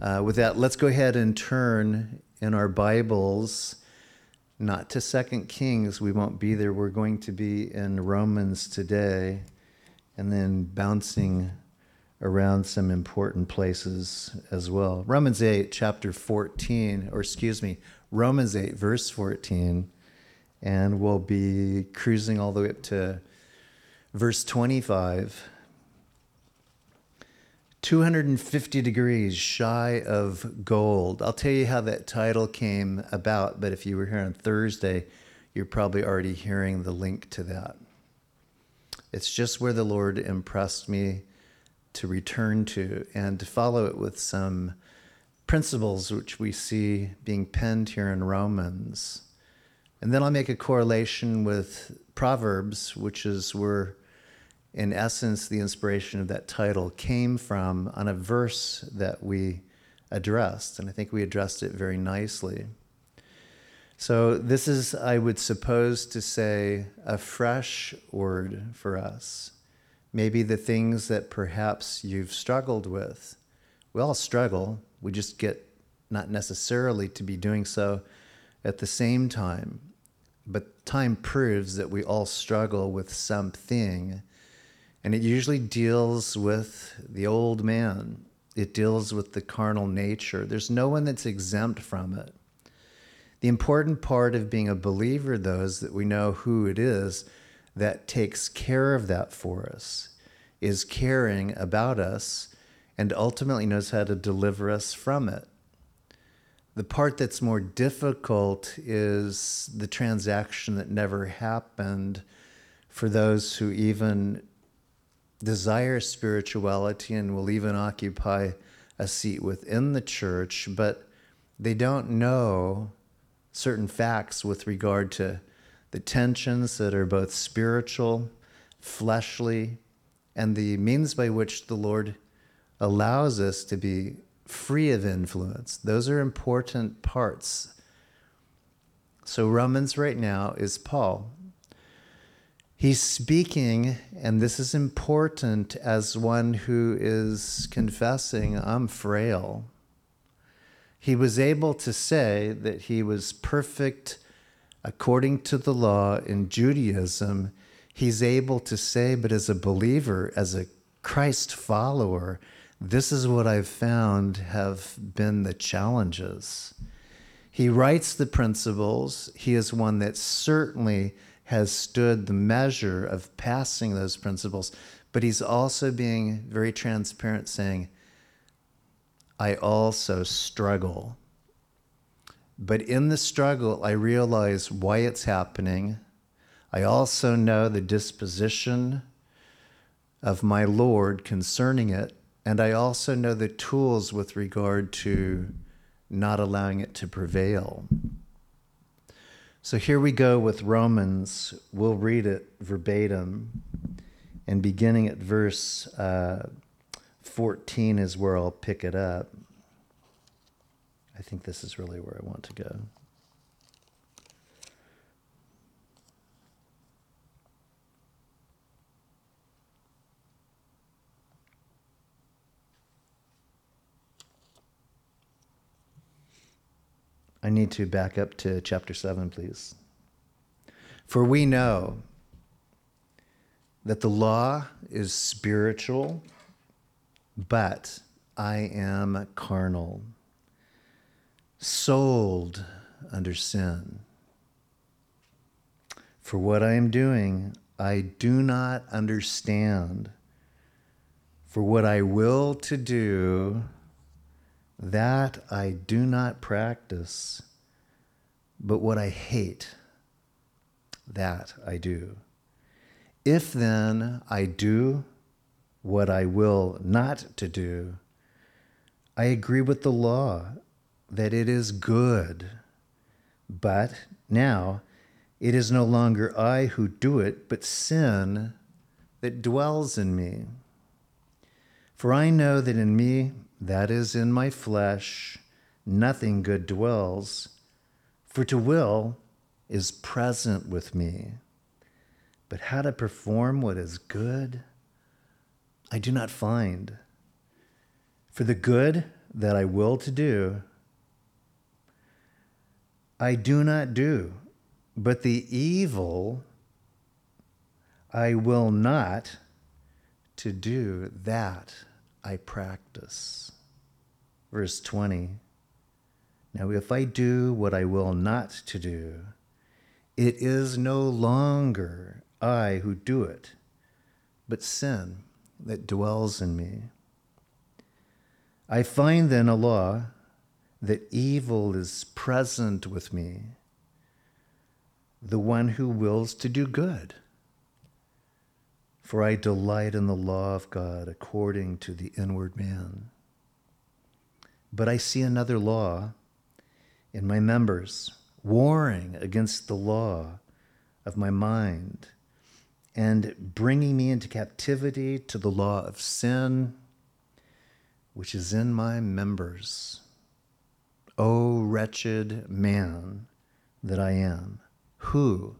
Uh, with that, let's go ahead and turn in our Bibles, not to Second Kings. We won't be there. We're going to be in Romans today, and then bouncing around some important places as well. Romans 8, chapter 14, or excuse me, Romans 8, verse 14, and we'll be cruising all the way up to verse 25. 250 degrees shy of gold. I'll tell you how that title came about, but if you were here on Thursday, you're probably already hearing the link to that. It's just where the Lord impressed me to return to and to follow it with some principles which we see being penned here in Romans. And then I'll make a correlation with Proverbs, which is where in essence, the inspiration of that title came from on a verse that we addressed, and I think we addressed it very nicely. So, this is, I would suppose, to say a fresh word for us. Maybe the things that perhaps you've struggled with. We all struggle, we just get not necessarily to be doing so at the same time. But time proves that we all struggle with something and it usually deals with the old man, it deals with the carnal nature. There's no one that's exempt from it. The important part of being a believer, though, is that we know who it is that takes care of that for us, is caring about us, and ultimately knows how to deliver us from it. The part that's more difficult is the transaction that never happened for those who even desire spirituality and will even occupy a seat within the church, but they don't know certain facts with regard to the tensions that are both spiritual, fleshly, and the means by which the Lord allows us to be free of influence. Those are important parts. So, Romans right now is Paul. He's speaking, and this is important as one who is confessing, I'm frail. He was able to say that he was perfect according to the law in Judaism. He's able to say, but as a believer, as a Christ follower, this is what I've found have been the challenges. He writes the principles. He is one that certainly has stood the measure of passing those principles, but he's also being very transparent, saying, I also struggle. But in the struggle, I realize why it's happening. I also know the disposition of my Lord concerning it. And I also know the tools with regard to not allowing it to prevail. So here we go with Romans. We'll read it verbatim. And beginning at verse uh, 14 is where I'll pick it up. I think this is really where I want to go. I need to back up to chapter 7, please. For we know that the law is spiritual, but I am carnal, sold under sin. For what I am doing, I do not understand. For what I will to do, that I do not practice, but what I hate, that I do. If then I do what I will not to do, I agree with the law that it is good. But now it is no longer I who do it, but sin that dwells in me. For I know that in me, that is in my flesh, nothing good dwells. For to will is present with me. But how to perform what is good, I do not find. For the good that I will to do, I do not do, but the evil I will not to do, that I practice. Verse 20. Now, if I do what I will not to do, it is no longer I who do it, but sin that dwells in me. I find then a law that evil is present with me, the one who wills to do good. For I delight in the law of God according to the inward man. But I see another law in my members, warring against the law of my mind and bringing me into captivity to the law of sin, which is in my members. O wretched man that I am, who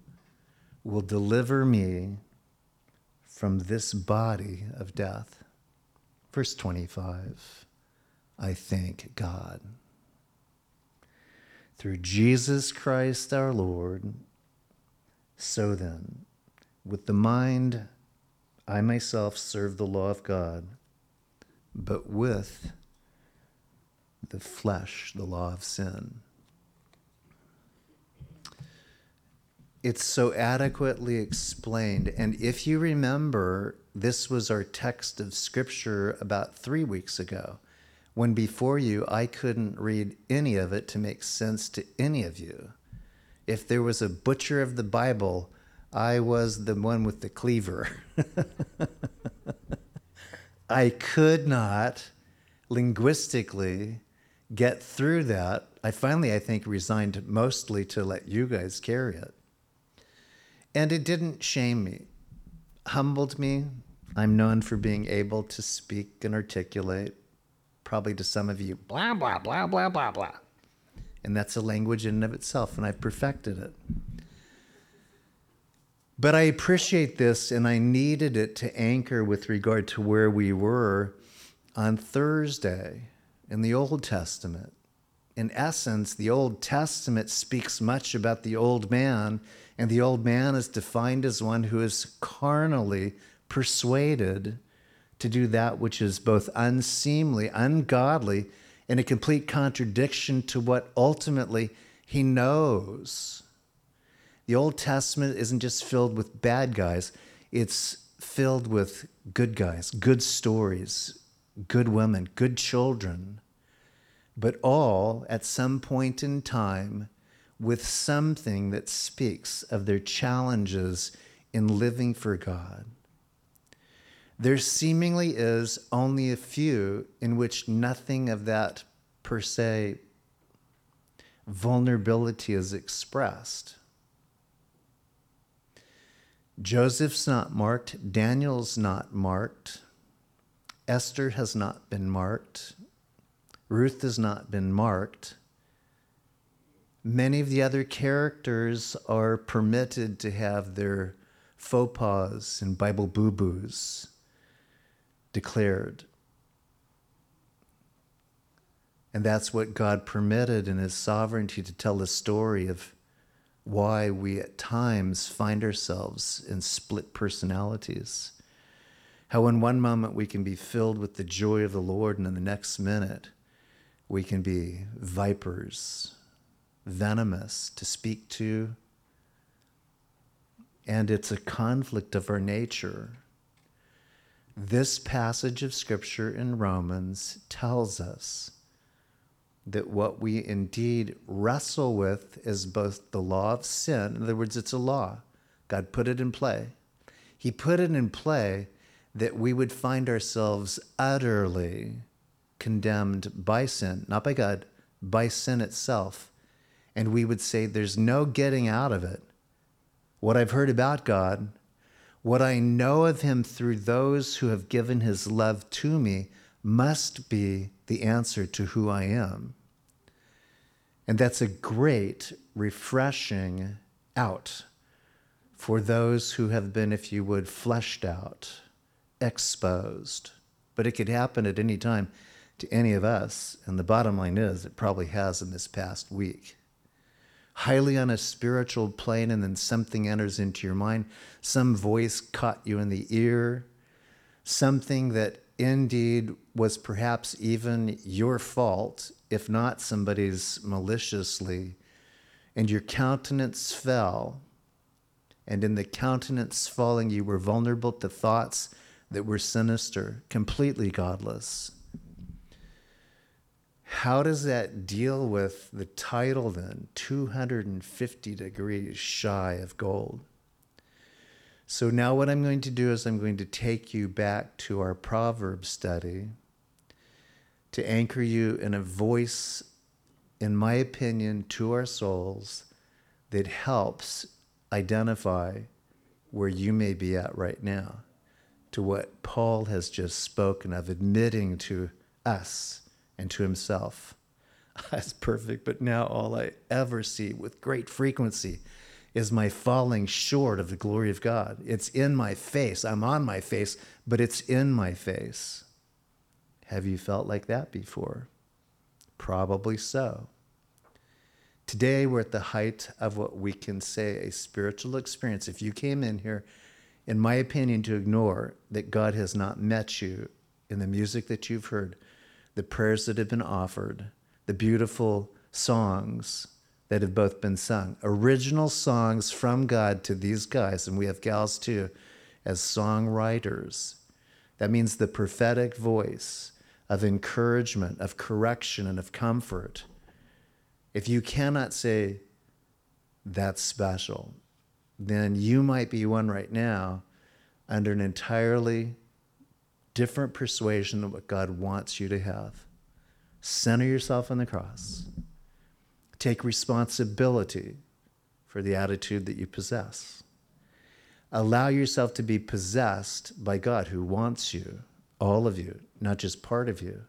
will deliver me from this body of death? Verse 25 I thank God. Through Jesus Christ our Lord, so then, with the mind, I myself serve the law of God, but with the flesh, the law of sin. It's so adequately explained. And if you remember, this was our text of scripture about three weeks ago, when before you I couldn't read any of it to make sense to any of you. If there was a butcher of the Bible, I was the one with the cleaver. I could not linguistically get through that, I finally, I think, resigned mostly to let you guys carry it. And it didn't shame me, humbled me. I'm known for being able to speak and articulate, probably to some of you, blah, blah, blah, blah, blah, blah. And that's a language in and of itself, and I've perfected it. But I appreciate this, and I needed it to anchor with regard to where we were on Thursday in the Old Testament. In essence, the Old Testament speaks much about the old man, and the old man is defined as one who is carnally persuaded to do that which is both unseemly, ungodly, and a complete contradiction to what ultimately he knows. The Old Testament isn't just filled with bad guys, it's filled with good guys, good stories, good women, good children, but all at some point in time with something that speaks of their challenges in living for God. There seemingly is only a few in which nothing of that per se vulnerability is expressed. Joseph's not marked, Daniel's not marked. Esther has not been marked. Ruth has not been marked. Many of the other characters are permitted to have their faux pas and Bible boo boos declared. And that's what God permitted in His sovereignty to tell the story of why we at times find ourselves in split personalities. How in one moment we can be filled with the joy of the Lord, and in the next minute we can be vipers, venomous to speak to. And it's a conflict of our nature. This passage of Scripture in Romans tells us that what we indeed wrestle with is both the law of sin, in other words, it's a law. God put it in play. He put it in play that we would find ourselves utterly condemned by sin, not by God, by sin itself. And we would say, There's no getting out of it. What I've heard about God, what I know of Him through those who have given His love to me, must be the answer to who I am. And that's a great, refreshing out for those who have been, if you would, fleshed out exposed, but it could happen at any time. to any of us. And the bottom line is, it probably has in this past week. Highly on a spiritual plane, and then something enters into your mind. Some voice caught you in the ear. Something that indeed was perhaps even your fault, if not somebody's maliciously. And your countenance fell. And in the countenance falling, you were vulnerable to thoughts that were sinister, completely godless. How does that deal with the title then? 250 degrees shy of gold. So now, what I'm going to do is I'm going to take you back to our proverb study to anchor you in a voice, in my opinion, to our souls that helps identify where you may be at right now to what Paul has just spoken of, admitting to us and to himself. That's perfect, but now all I ever see with great frequency is my falling short of the glory of God. It's in my face. I'm on my face, but it's in my face. Have you felt like that before? Probably so. Today, we're at the height of what we can say a spiritual experience. If you came in here in my opinion, to ignore that God has not met you in the music that you've heard, the prayers that have been offered, the beautiful songs that have both been sung, original songs from God to these guys, and we have gals too, as songwriters. That means the prophetic voice of encouragement, of correction, and of comfort. If you cannot say, that's special, then you might be one right now under an entirely different persuasion of what God wants you to have. Center yourself on the cross. Take responsibility for the attitude that you possess. Allow yourself to be possessed by God who wants you, all of you, not just part of you.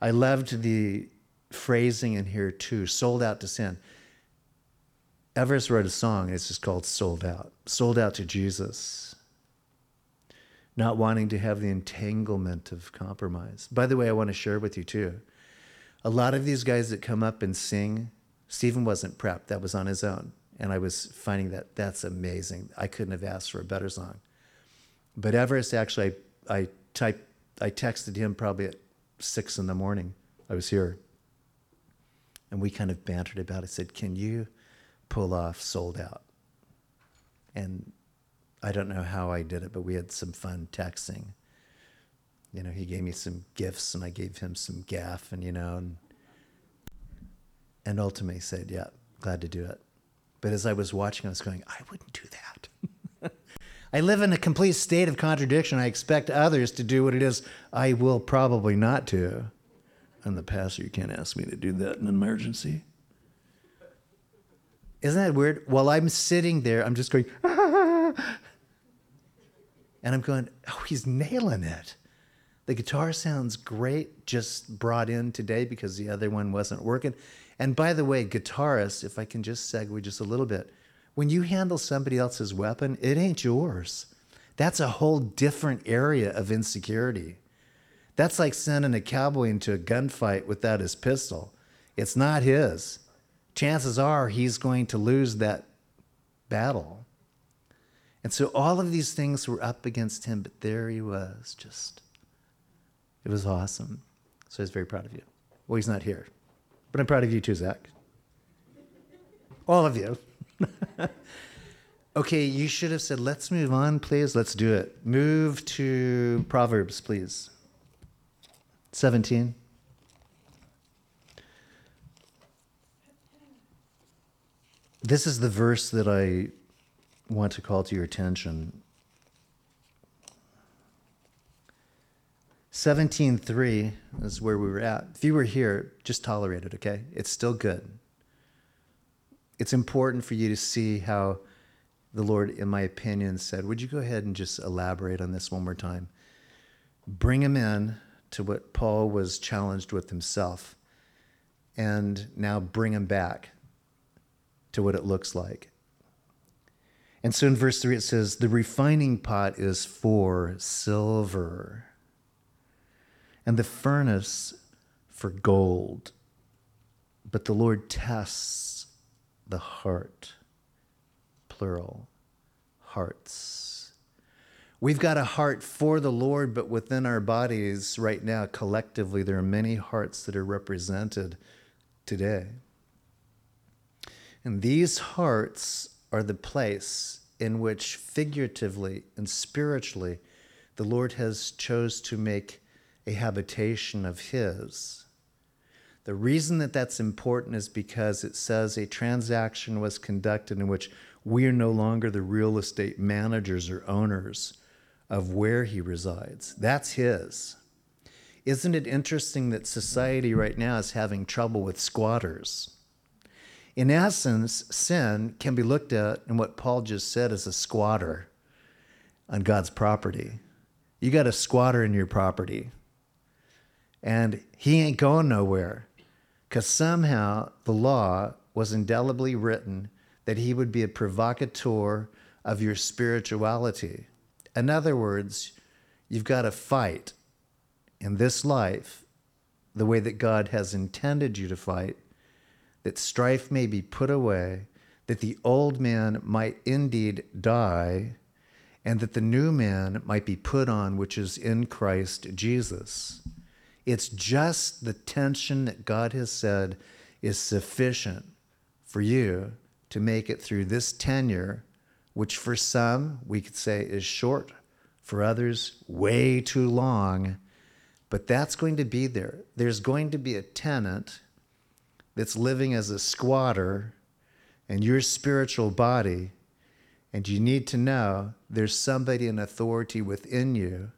I loved the phrasing in here too sold out to sin. Everest wrote a song, it's just called Sold Out. Sold out to Jesus. Not wanting to have the entanglement of compromise. By the way, I want to share with you too. A lot of these guys that come up and sing, Stephen wasn't prepped, that was on his own. And I was finding that that's amazing. I couldn't have asked for a better song. But Everest, actually, I, I typed, I texted him probably at six in the morning. I was here. And we kind of bantered about it. I said, Can you pull off sold out. And I don't know how I did it, but we had some fun texting. You know, he gave me some gifts and I gave him some gaff and, you know, and, and ultimately said, yeah, glad to do it. But as I was watching, I was going, I wouldn't do that. I live in a complete state of contradiction. I expect others to do what it is I will probably not do. And the pastor, you can't ask me to do that in an emergency. Isn't that weird? While I'm sitting there, I'm just going, ah. and I'm going, oh, he's nailing it. The guitar sounds great, just brought in today because the other one wasn't working. And by the way, guitarists, if I can just segue just a little bit, when you handle somebody else's weapon, it ain't yours. That's a whole different area of insecurity. That's like sending a cowboy into a gunfight without his pistol. It's not his chances are he's going to lose that battle. And so all of these things were up against him, but there he was, just, it was awesome. So I was very proud of you. Well, he's not here, but I'm proud of you too, Zach. All of you. okay, you should have said, let's move on, please. Let's do it. Move to Proverbs, please. 17. This is the verse that I want to call to your attention. 17.3 is where we were at. If you were here, just tolerate it, okay? It's still good. It's important for you to see how the Lord, in my opinion, said, Would you go ahead and just elaborate on this one more time? Bring him in to what Paul was challenged with himself, and now bring him back to what it looks like. And so in verse 3, it says, The refining pot is for silver. and the furnace for gold. But the Lord tests the heart, plural, hearts. We've got a heart for the Lord, but within our bodies right now, collectively, there are many hearts that are represented today. And these hearts are the place in which figuratively and spiritually the Lord has chose to make a habitation of his. The reason that that's important is because it says a transaction was conducted in which we are no longer the real estate managers or owners of where he resides. That's his. Isn't it interesting that society right now is having trouble with squatters? In essence, sin can be looked at in what Paul just said as a squatter on God's property. You got a squatter in your property, and he ain't going nowhere because somehow the law was indelibly written that he would be a provocateur of your spirituality. In other words, you've got to fight in this life the way that God has intended you to fight that strife may be put away, that the old man might indeed die, and that the new man might be put on, which is in Christ Jesus. It's just the tension that God has said is sufficient for you to make it through this tenure, which for some we could say is short, for others, way too long. But that's going to be there. There's going to be a tenant that's living as a squatter in your spiritual body, and you need to know there's somebody in authority within you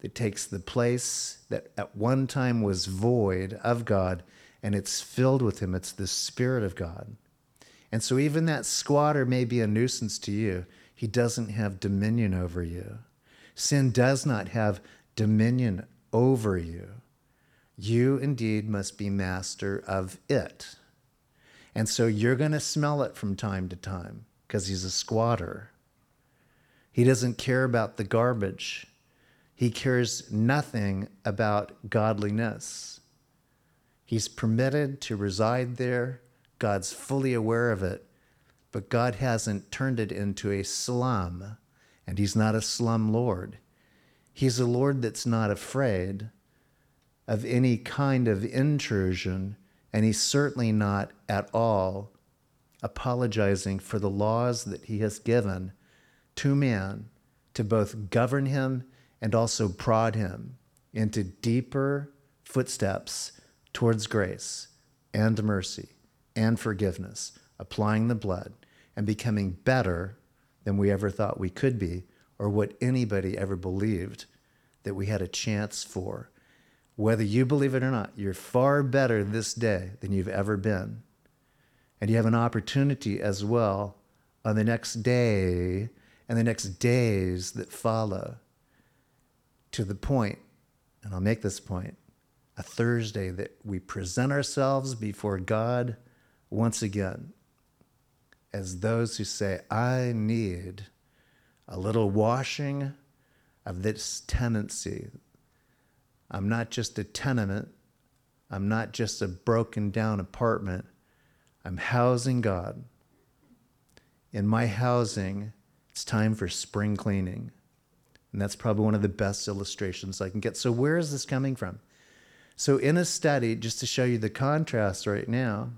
that takes the place that at one time was void of God and it's filled with Him. It's the Spirit of God. And so, even that squatter may be a nuisance to you, he doesn't have dominion over you. Sin does not have dominion over you you indeed must be master of it. And so you're going to smell it from time to time because he's a squatter. He doesn't care about the garbage. He cares nothing about godliness. He's permitted to reside there. God's fully aware of it, but God hasn't turned it into a slum, and He's not a slum Lord. He's a Lord that's not afraid of any kind of intrusion, and he's certainly not at all apologizing for the laws that he has given to man to both govern him and also prod him into deeper footsteps towards grace and mercy and forgiveness, applying the blood and becoming better than we ever thought we could be or what anybody ever believed that we had a chance for whether you believe it or not, you're far better this day than you've ever been. And you have an opportunity as well on the next day and the next days that follow to the point, and I'll make this point, a Thursday that we present ourselves before God once again as those who say, I need a little washing of this tendency I'm not just a tenement. I'm not just a broken down apartment. I'm housing God. In my housing, it's time for spring cleaning. And that's probably one of the best illustrations I can get. So, where is this coming from? So, in a study, just to show you the contrast right now,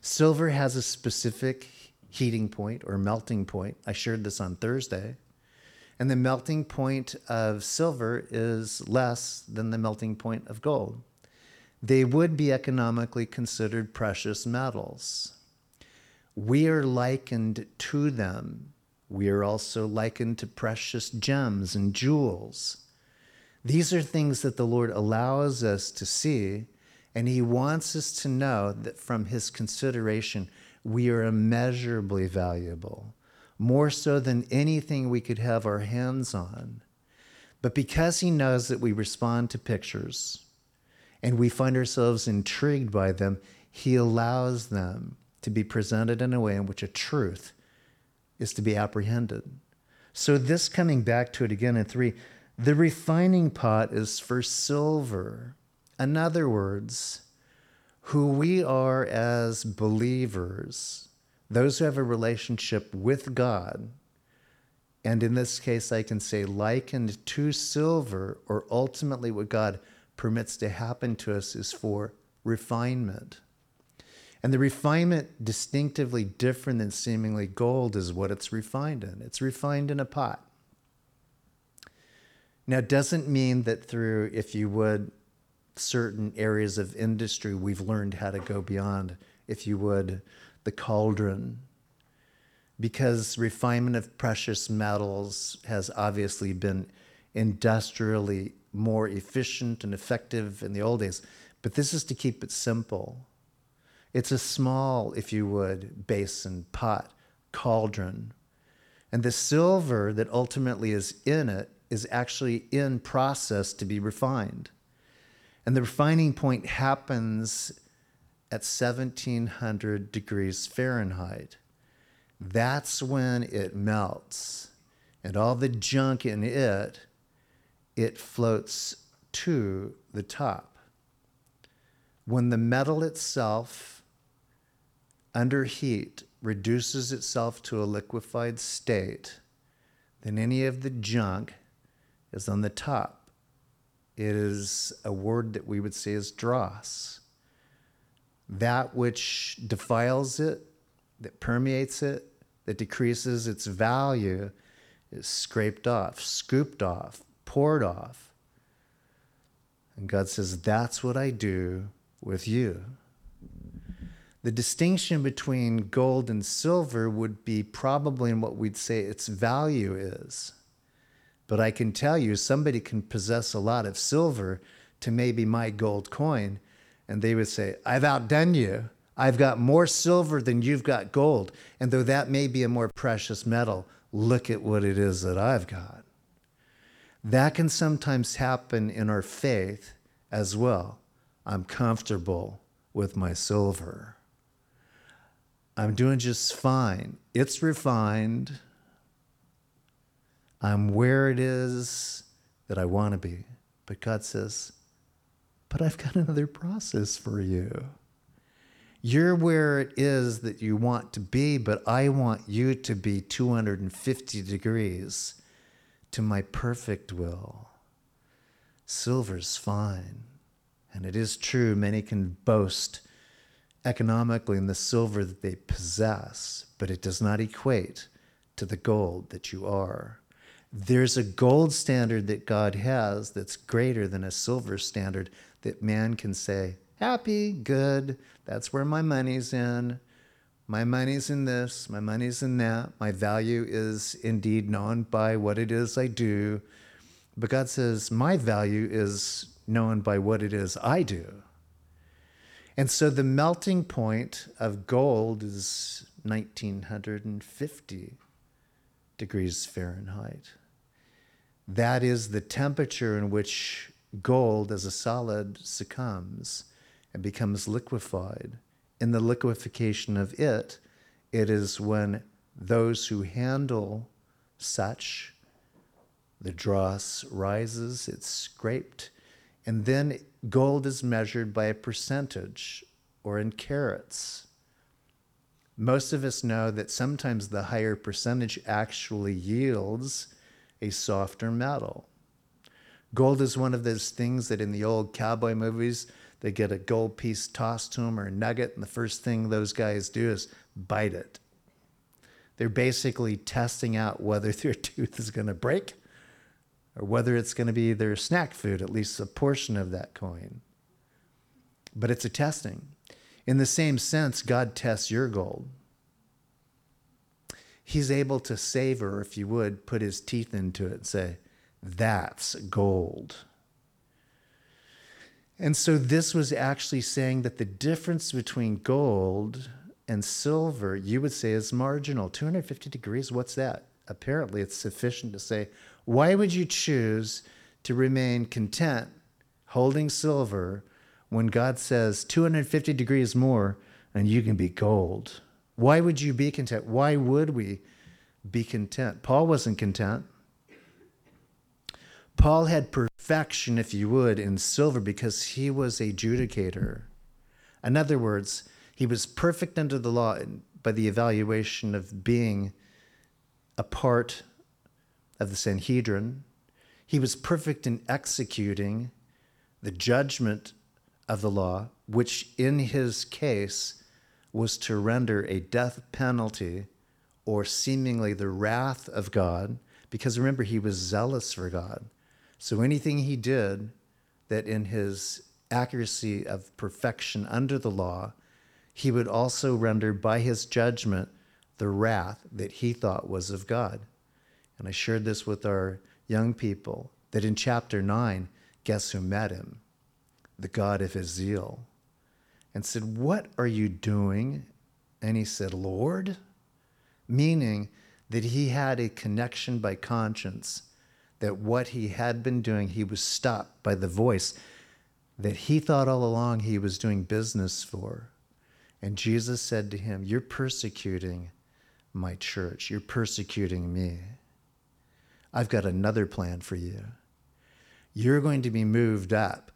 silver has a specific heating point or melting point. I shared this on Thursday. And the melting point of silver is less than the melting point of gold. They would be economically considered precious metals. We are likened to them. We are also likened to precious gems and jewels. These are things that the Lord allows us to see, and He wants us to know that from His consideration, we are immeasurably valuable more so than anything we could have our hands on. But because he knows that we respond to pictures and we find ourselves intrigued by them, he allows them to be presented in a way in which a truth is to be apprehended. So, this coming back to it again in three, The refining pot is for silver. In other words, who we are as believers, those who have a relationship with God, and in this case, I can say likened to silver, or ultimately what God permits to happen to us is for refinement. And the refinement, distinctively different than seemingly gold, is what it's refined in. It's refined in a pot. Now, it doesn't mean that through, if you would, certain areas of industry, we've learned how to go beyond, if you would, the cauldron. Because refinement of precious metals has obviously been industrially more efficient and effective in the old days. But this is to keep it simple. It's a small, if you would, basin, pot, cauldron. And the silver that ultimately is in it is actually in process to be refined. And the refining point happens at 1700 degrees Fahrenheit. That's when it melts. And all the junk in it, it floats to the top. When the metal itself, under heat, reduces itself to a liquefied state, then any of the junk is on the top. It is a word that we would say is dross. That which defiles it, that permeates it, that decreases its value, is scraped off, scooped off, poured off. And God says, That's what I do with you. The distinction between gold and silver would be probably in what we'd say its value is. But I can tell you, somebody can possess a lot of silver to maybe my gold coin, and they would say, I've outdone you. I've got more silver than you've got gold. And though that may be a more precious metal, look at what it is that I've got. That can sometimes happen in our faith as well. I'm comfortable with my silver. I'm doing just fine. It's refined. I'm where it is that I want to be. But God says, But I've got another process for you. You're where it is that you want to be, but I want you to be 250 degrees to my perfect will. Silver's fine. And it is true, many can boast economically in the silver that they possess, but it does not equate to the gold that you are there's a gold standard that God has that's greater than a silver standard that man can say, happy, good, that's where my money's in. My money's in this, my money's in that. My value is indeed known by what it is I do. But God says, my value is known by what it is I do. And so the melting point of gold is 1950 degrees Fahrenheit. That is the temperature in which gold as a solid succumbs and becomes liquefied. In the liquefaction of it, it is when those who handle such, the dross rises, it's scraped, and then gold is measured by a percentage or in carats. Most of us know that sometimes the higher percentage actually yields a softer metal. Gold is one of those things that in the old cowboy movies, they get a gold piece tossed to them or a nugget, and the first thing those guys do is bite it. They're basically testing out whether their tooth is going to break or whether it's going to be their snack food, at least a portion of that coin. But it's a testing. In the same sense, God tests your gold he's able to savor, if you would, put his teeth into it and say, that's gold. And so this was actually saying that the difference between gold and silver, you would say, is marginal. 250 degrees, what's that? Apparently, it's sufficient to say, why would you choose to remain content holding silver when God says 250 degrees more and you can be gold? Why would you be content? Why would we be content? Paul wasn't content. Paul had perfection, if you would, in silver because he was a judicator. In other words, he was perfect under the law by the evaluation of being a part of the Sanhedrin. He was perfect in executing the judgment of the law, which in his case was to render a death penalty or seemingly the wrath of God, because remember, he was zealous for God. So anything he did that in his accuracy of perfection under the law, he would also render by his judgment the wrath that he thought was of God. And I shared this with our young people that in chapter 9, guess who met him? The God of his zeal. And said, What are you doing? And he said, Lord, meaning that he had a connection by conscience, that what he had been doing, he was stopped by the voice that he thought all along he was doing business for. And Jesus said to him, You're persecuting my church, you're persecuting me. I've got another plan for you. You're going to be moved up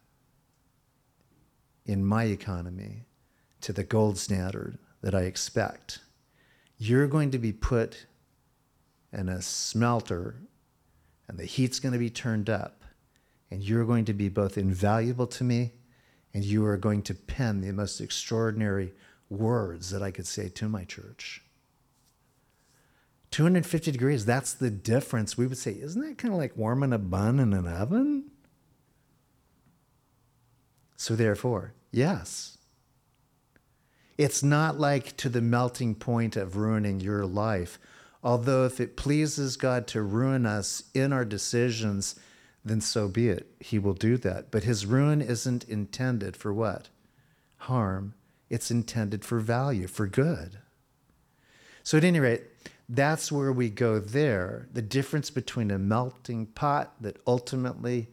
in my economy to the gold standard that I expect. You're going to be put in a smelter, and the heat's going to be turned up, and you're going to be both invaluable to me, and you are going to pen the most extraordinary words that I could say to my church. 250 degrees, that's the difference. We would say, isn't that kind of like warming a bun in an oven? So, therefore, yes. It's not like to the melting point of ruining your life. Although, if it pleases God to ruin us in our decisions, then so be it. He will do that. But his ruin isn't intended for what? Harm. It's intended for value, for good. So, at any rate, that's where we go there. The difference between a melting pot that ultimately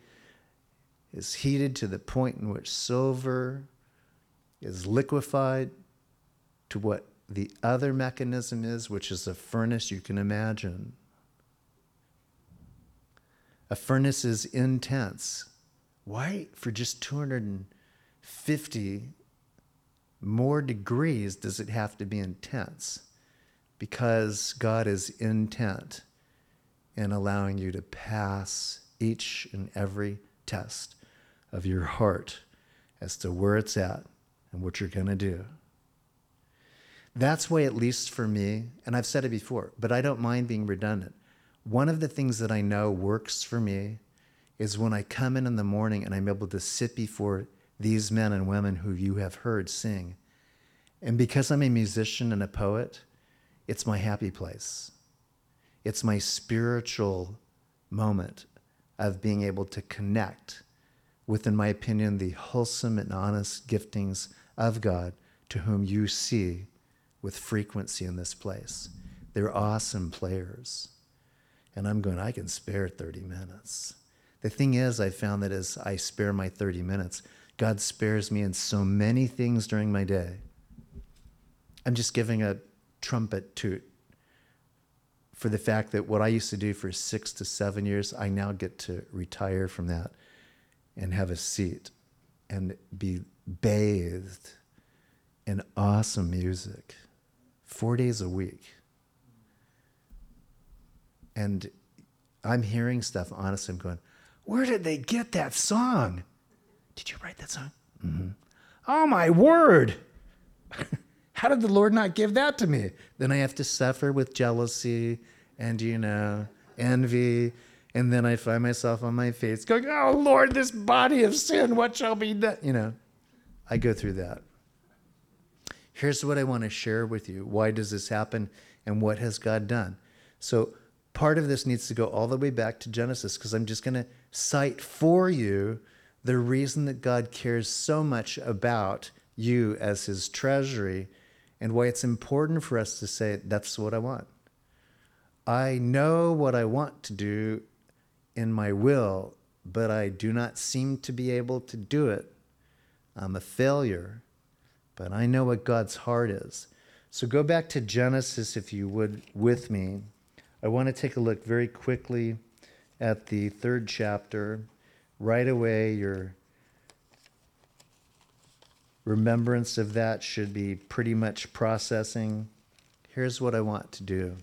is heated to the point in which silver is liquefied to what the other mechanism is, which is a furnace you can imagine. A furnace is intense. Why, for just 250 more degrees, does it have to be intense? because God is intent in allowing you to pass each and every test of your heart as to where it's at and what you're going to do. That's why, at least for me, and I've said it before, but I don't mind being redundant. One of the things that I know works for me is when I come in in the morning and I'm able to sit before these men and women who you have heard sing. And because I'm a musician and a poet, it's my happy place. It's my spiritual moment of being able to connect with, in my opinion, the wholesome and honest giftings of God to whom you see with frequency in this place. They're awesome players. And I'm going, I can spare 30 minutes. The thing is, I found that as I spare my 30 minutes, God spares me in so many things during my day. I'm just giving a trumpet toot for the fact that what I used to do for six to seven years, I now get to retire from that and have a seat and be bathed in awesome music four days a week. And I'm hearing stuff, honestly, I'm going, where did they get that song? Did you write that song? Mm-hmm. Oh, my word. How did the Lord not give that to me? Then I have to suffer with jealousy and, you know, envy. And then I find myself on my face going, Oh, Lord, this body of sin, what shall be done? You know, I go through that. Here's what I want to share with you. Why does this happen? And what has God done? So, part of this needs to go all the way back to Genesis because I'm just going to cite for you the reason that God cares so much about you as his treasury and why it's important for us to say, that's what I want. I know what I want to do in my will, but I do not seem to be able to do it. I'm a failure, but I know what God's heart is. So go back to Genesis, if you would, with me. I want to take a look very quickly at the third chapter, right away your remembrance of that should be pretty much processing. Here's what I want to do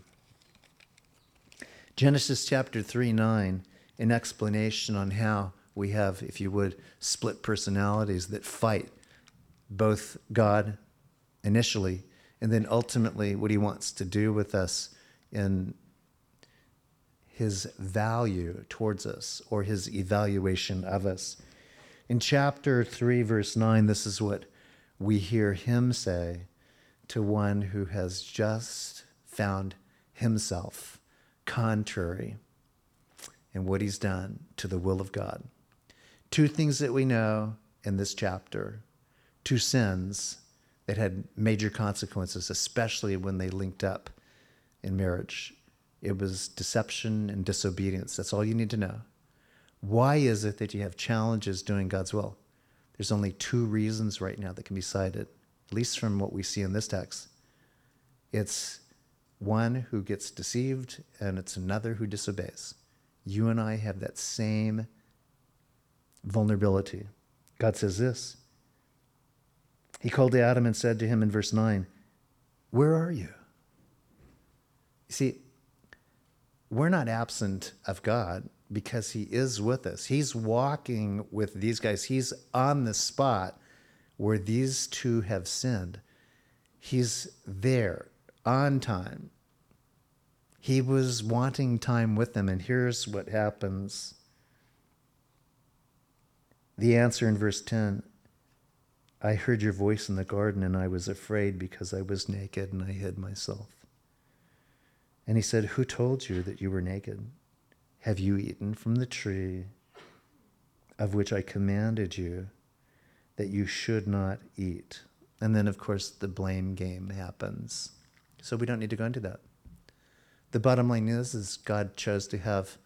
Genesis chapter 3 9, an explanation on how we have, if you would, split personalities that fight both God initially and then ultimately what he wants to do with us in his value towards us or his evaluation of us. In chapter 3, verse 9, this is what we hear him say to one who has just found himself contrary in what he's done to the will of God. Two things that we know in this chapter two sins that had major consequences, especially when they linked up in marriage. It was deception and disobedience. That's all you need to know. Why is it that you have challenges doing God's will? There's only two reasons right now that can be cited, at least from what we see in this text. It's one who gets deceived, and it's another who disobeys. You and I have that same vulnerability. God says this He called to Adam and said to him in verse 9, Where are you? You see, we're not absent of God because He is with us. He's walking with these guys, He's on the spot where these two have sinned. He's there on time. He was wanting time with them, and here's what happens. The answer in verse 10 I heard your voice in the garden, and I was afraid because I was naked and I hid myself. And he said, Who told you that you were naked? Have you eaten from the tree of which I commanded you that you should not eat? And then, of course, the blame game happens. So we don't need to go into that. The bottom line is, is God chose to have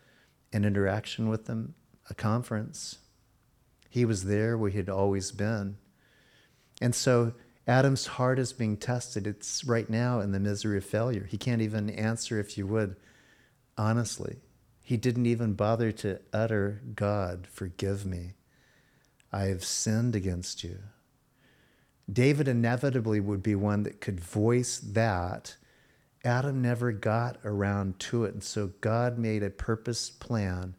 an interaction with them, a conference. He was there where he had always been. And so Adam's heart is being tested. It's right now in the misery of failure. He can't even answer, if you would, honestly. He didn't even bother to utter, God, forgive me. I have sinned against you. David inevitably would be one that could voice that. Adam never got around to it. And so God made a purpose plan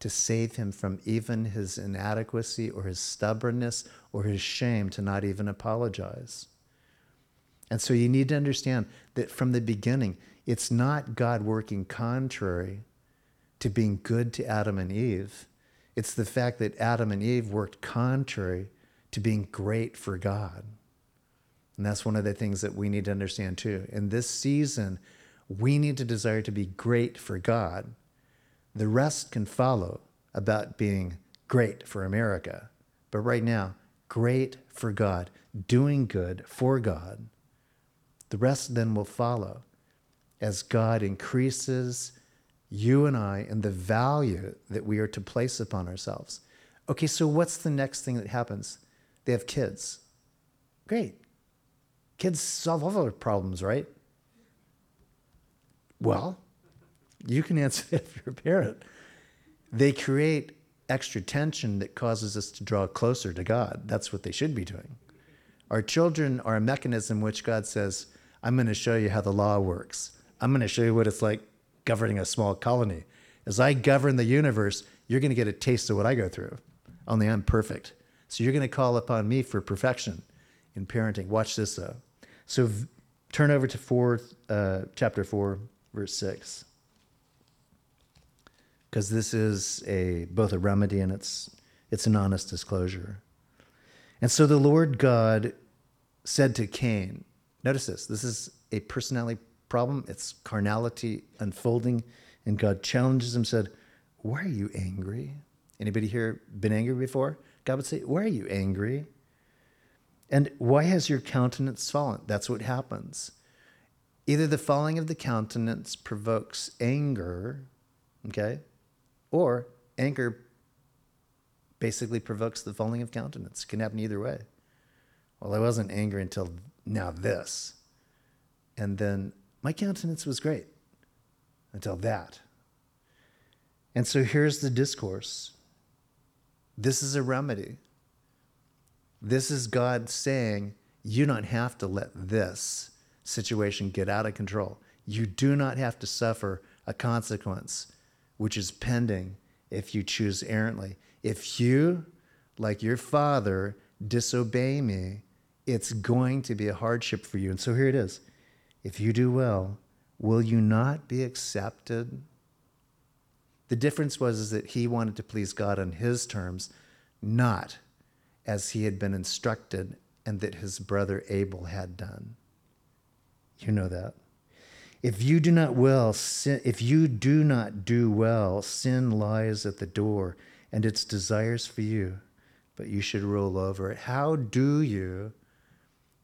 to save him from even his inadequacy or his stubbornness or his shame to not even apologize. And so you need to understand that from the beginning, it's not God working contrary to being good to Adam and Eve. It's the fact that Adam and Eve worked contrary to being great for God. And that's one of the things that we need to understand too. In this season, we need to desire to be great for God. The rest can follow about being great for America. But right now, great for God, doing good for God. The rest then will follow as God increases you and I in the value that we are to place upon ourselves. Okay, so what's the next thing that happens? They have kids. Great. Kids solve all their problems, right? Well, you can answer that if you're a parent. They create extra tension that causes us to draw closer to God. That's what they should be doing. Our children are a mechanism which God says, I'm going to show you how the law works. I'm going to show you what it's like governing a small colony. As I govern the universe, you're going to get a taste of what I go through. Only I'm perfect. So you're going to call upon me for perfection in parenting. Watch this though. So v- turn over to four, uh, chapter four, verse six because this is a both a remedy and it's it's an honest disclosure. And so the Lord God said to Cain, notice this, this is a personality problem, it's carnality unfolding, and God challenges him, said, Why are you angry? Anybody here been angry before? God would say, Why are you angry? And why has your countenance fallen? That's what happens. Either the falling of the countenance provokes anger, okay, or anger basically provokes the falling of countenance. It can happen either way. Well, I wasn't angry until now this. And then my countenance was great until that. And so here's the discourse this is a remedy. This is God saying, you don't have to let this situation get out of control. You do not have to suffer a consequence, which is pending if you choose errantly. If you, like your father, disobey me, it's going to be a hardship for you. And so here it is. If you do well, will you not be accepted? The difference was is that he wanted to please God on his terms, not as he had been instructed and that his brother Abel had done. You know that. If you do not well, sin, if you do not do well, sin lies at the door and its desires for you, but you should rule over it. How do you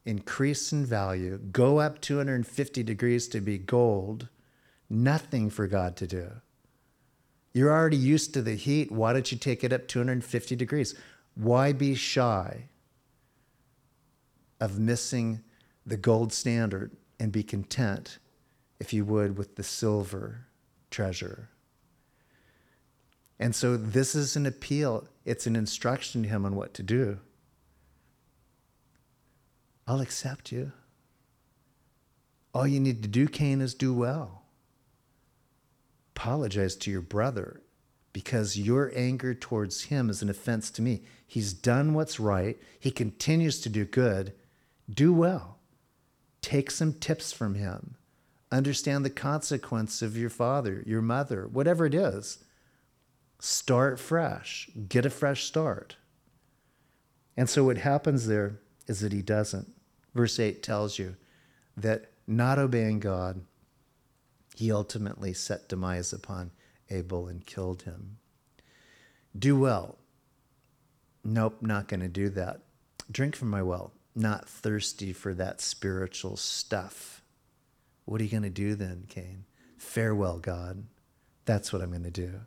increase in value, go up 250 degrees to be gold? Nothing for God to do. You're already used to the heat. Why don't you take it up 250 degrees? Why be shy of missing the gold standard and be content, if you would, with the silver treasure? And so this is an appeal, it's an instruction to him on what to do. I'll accept you. All you need to do, Cain, is do well. Apologize to your brother because your anger towards him is an offense to me. He's done what's right, he continues to do good. Do well. Take some tips from him. Understand the consequence of your father, your mother, whatever it is. Start fresh, get a fresh start. And so what happens there is that he doesn't. Verse 8 tells you that not obeying God, he ultimately set demise upon Abel and killed him. Do well. Nope, not going to do that. Drink from my well. Not thirsty for that spiritual stuff. What are you going to do then, Cain? Farewell, God. That's what I'm going to do.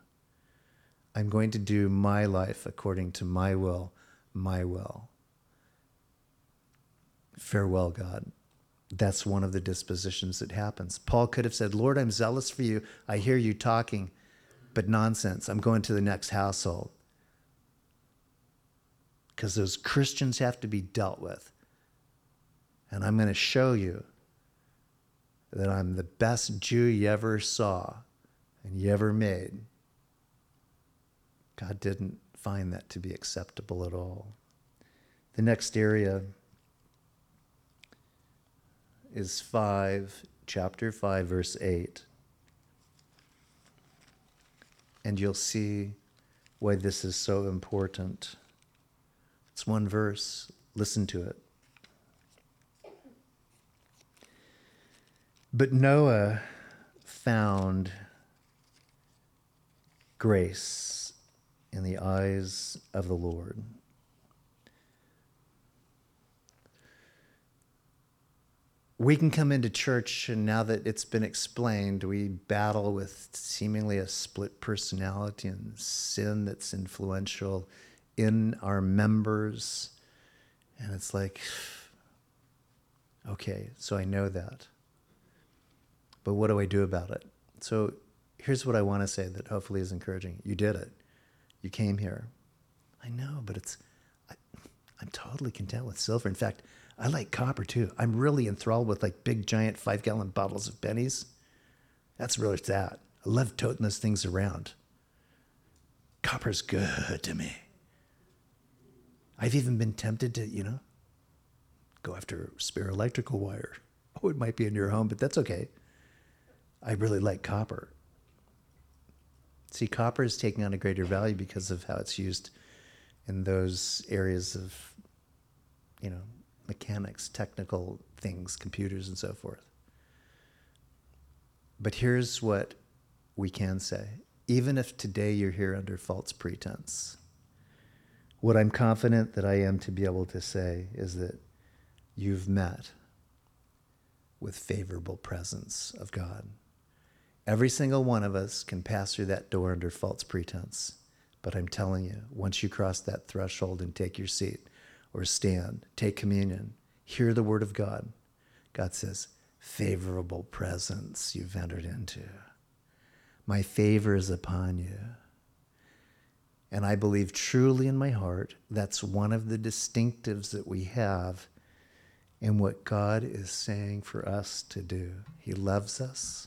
I'm going to do my life according to my will, my will. Farewell, God. That's one of the dispositions that happens. Paul could have said, Lord, I'm zealous for you. I hear you talking but nonsense. I'm going to the next household. Because those Christians have to be dealt with. And I'm going to show you that I'm the best Jew you ever saw and you ever made. God didn't find that to be acceptable at all. The next area is 5, chapter 5, verse 8 and you'll see why this is so important. It's one verse. Listen to it. But Noah found grace in the eyes of the Lord. we can come into church and now that it's been explained, we battle with seemingly a split personality and sin that's influential in our members. And it's like, okay, so I know that. But what do I do about it? So here's what I want to say that hopefully is encouraging. You did it. You came here. I know, but it's, I, I'm totally content with silver. In fact, I like copper too. I'm really enthralled with like big giant five gallon bottles of pennies. That's really that. I love toting those things around. Copper's good to me. I've even been tempted to, you know, go after spare electrical wire. Oh, it might be in your home, but that's okay. I really like copper. See, copper is taking on a greater value because of how it's used in those areas of, you know, mechanics, technical things, computers, and so forth. But here's what we can say even if today you're here under false pretense, what I'm confident that I am to be able to say is that you've met with favorable presence of God. Every single one of us can pass through that door under false pretense. But I'm telling you, once you cross that threshold and take your seat, or stand, take communion, hear the word of God. God says, favorable presence you've entered into. My favor is upon you. And I believe truly in my heart that's one of the distinctives that we have in what God is saying for us to do. He loves us.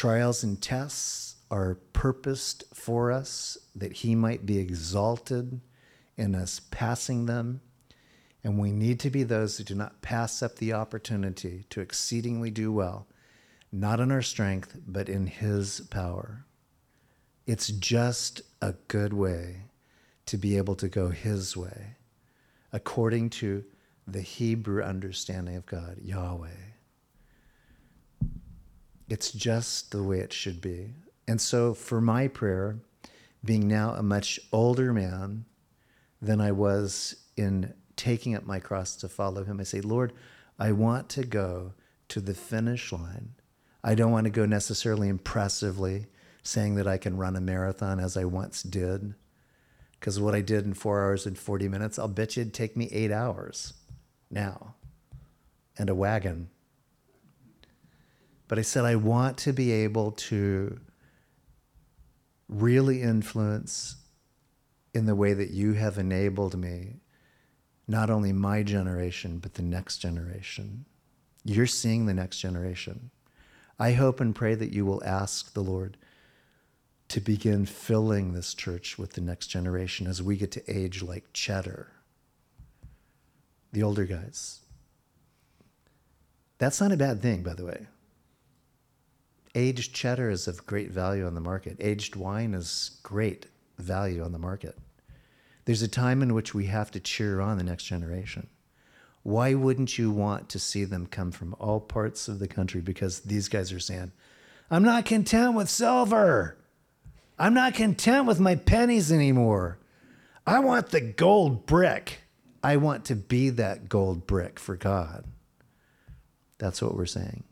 Trials and tests are purposed for us that He might be exalted in us passing them. And we need to be those who do not pass up the opportunity to exceedingly do well, not in our strength, but in His power. It's just a good way to be able to go His way, according to the Hebrew understanding of God, Yahweh. It's just the way it should be. And so, for my prayer, being now a much older man than I was in taking up my cross to follow him, I say, Lord, I want to go to the finish line. I don't want to go necessarily impressively, saying that I can run a marathon as I once did. Because what I did in four hours and 40 minutes, I'll bet you it'd take me eight hours now and a wagon. But I said, I want to be able to really influence in the way that you have enabled me, not only my generation, but the next generation. You're seeing the next generation. I hope and pray that you will ask the Lord to begin filling this church with the next generation as we get to age like Cheddar, the older guys. That's not a bad thing, by the way. Aged cheddar is of great value on the market. Aged wine is great value on the market. There's a time in which we have to cheer on the next generation. Why wouldn't you want to see them come from all parts of the country? Because these guys are saying, I'm not content with silver. I'm not content with my pennies anymore. I want the gold brick. I want to be that gold brick for God. That's what we're saying.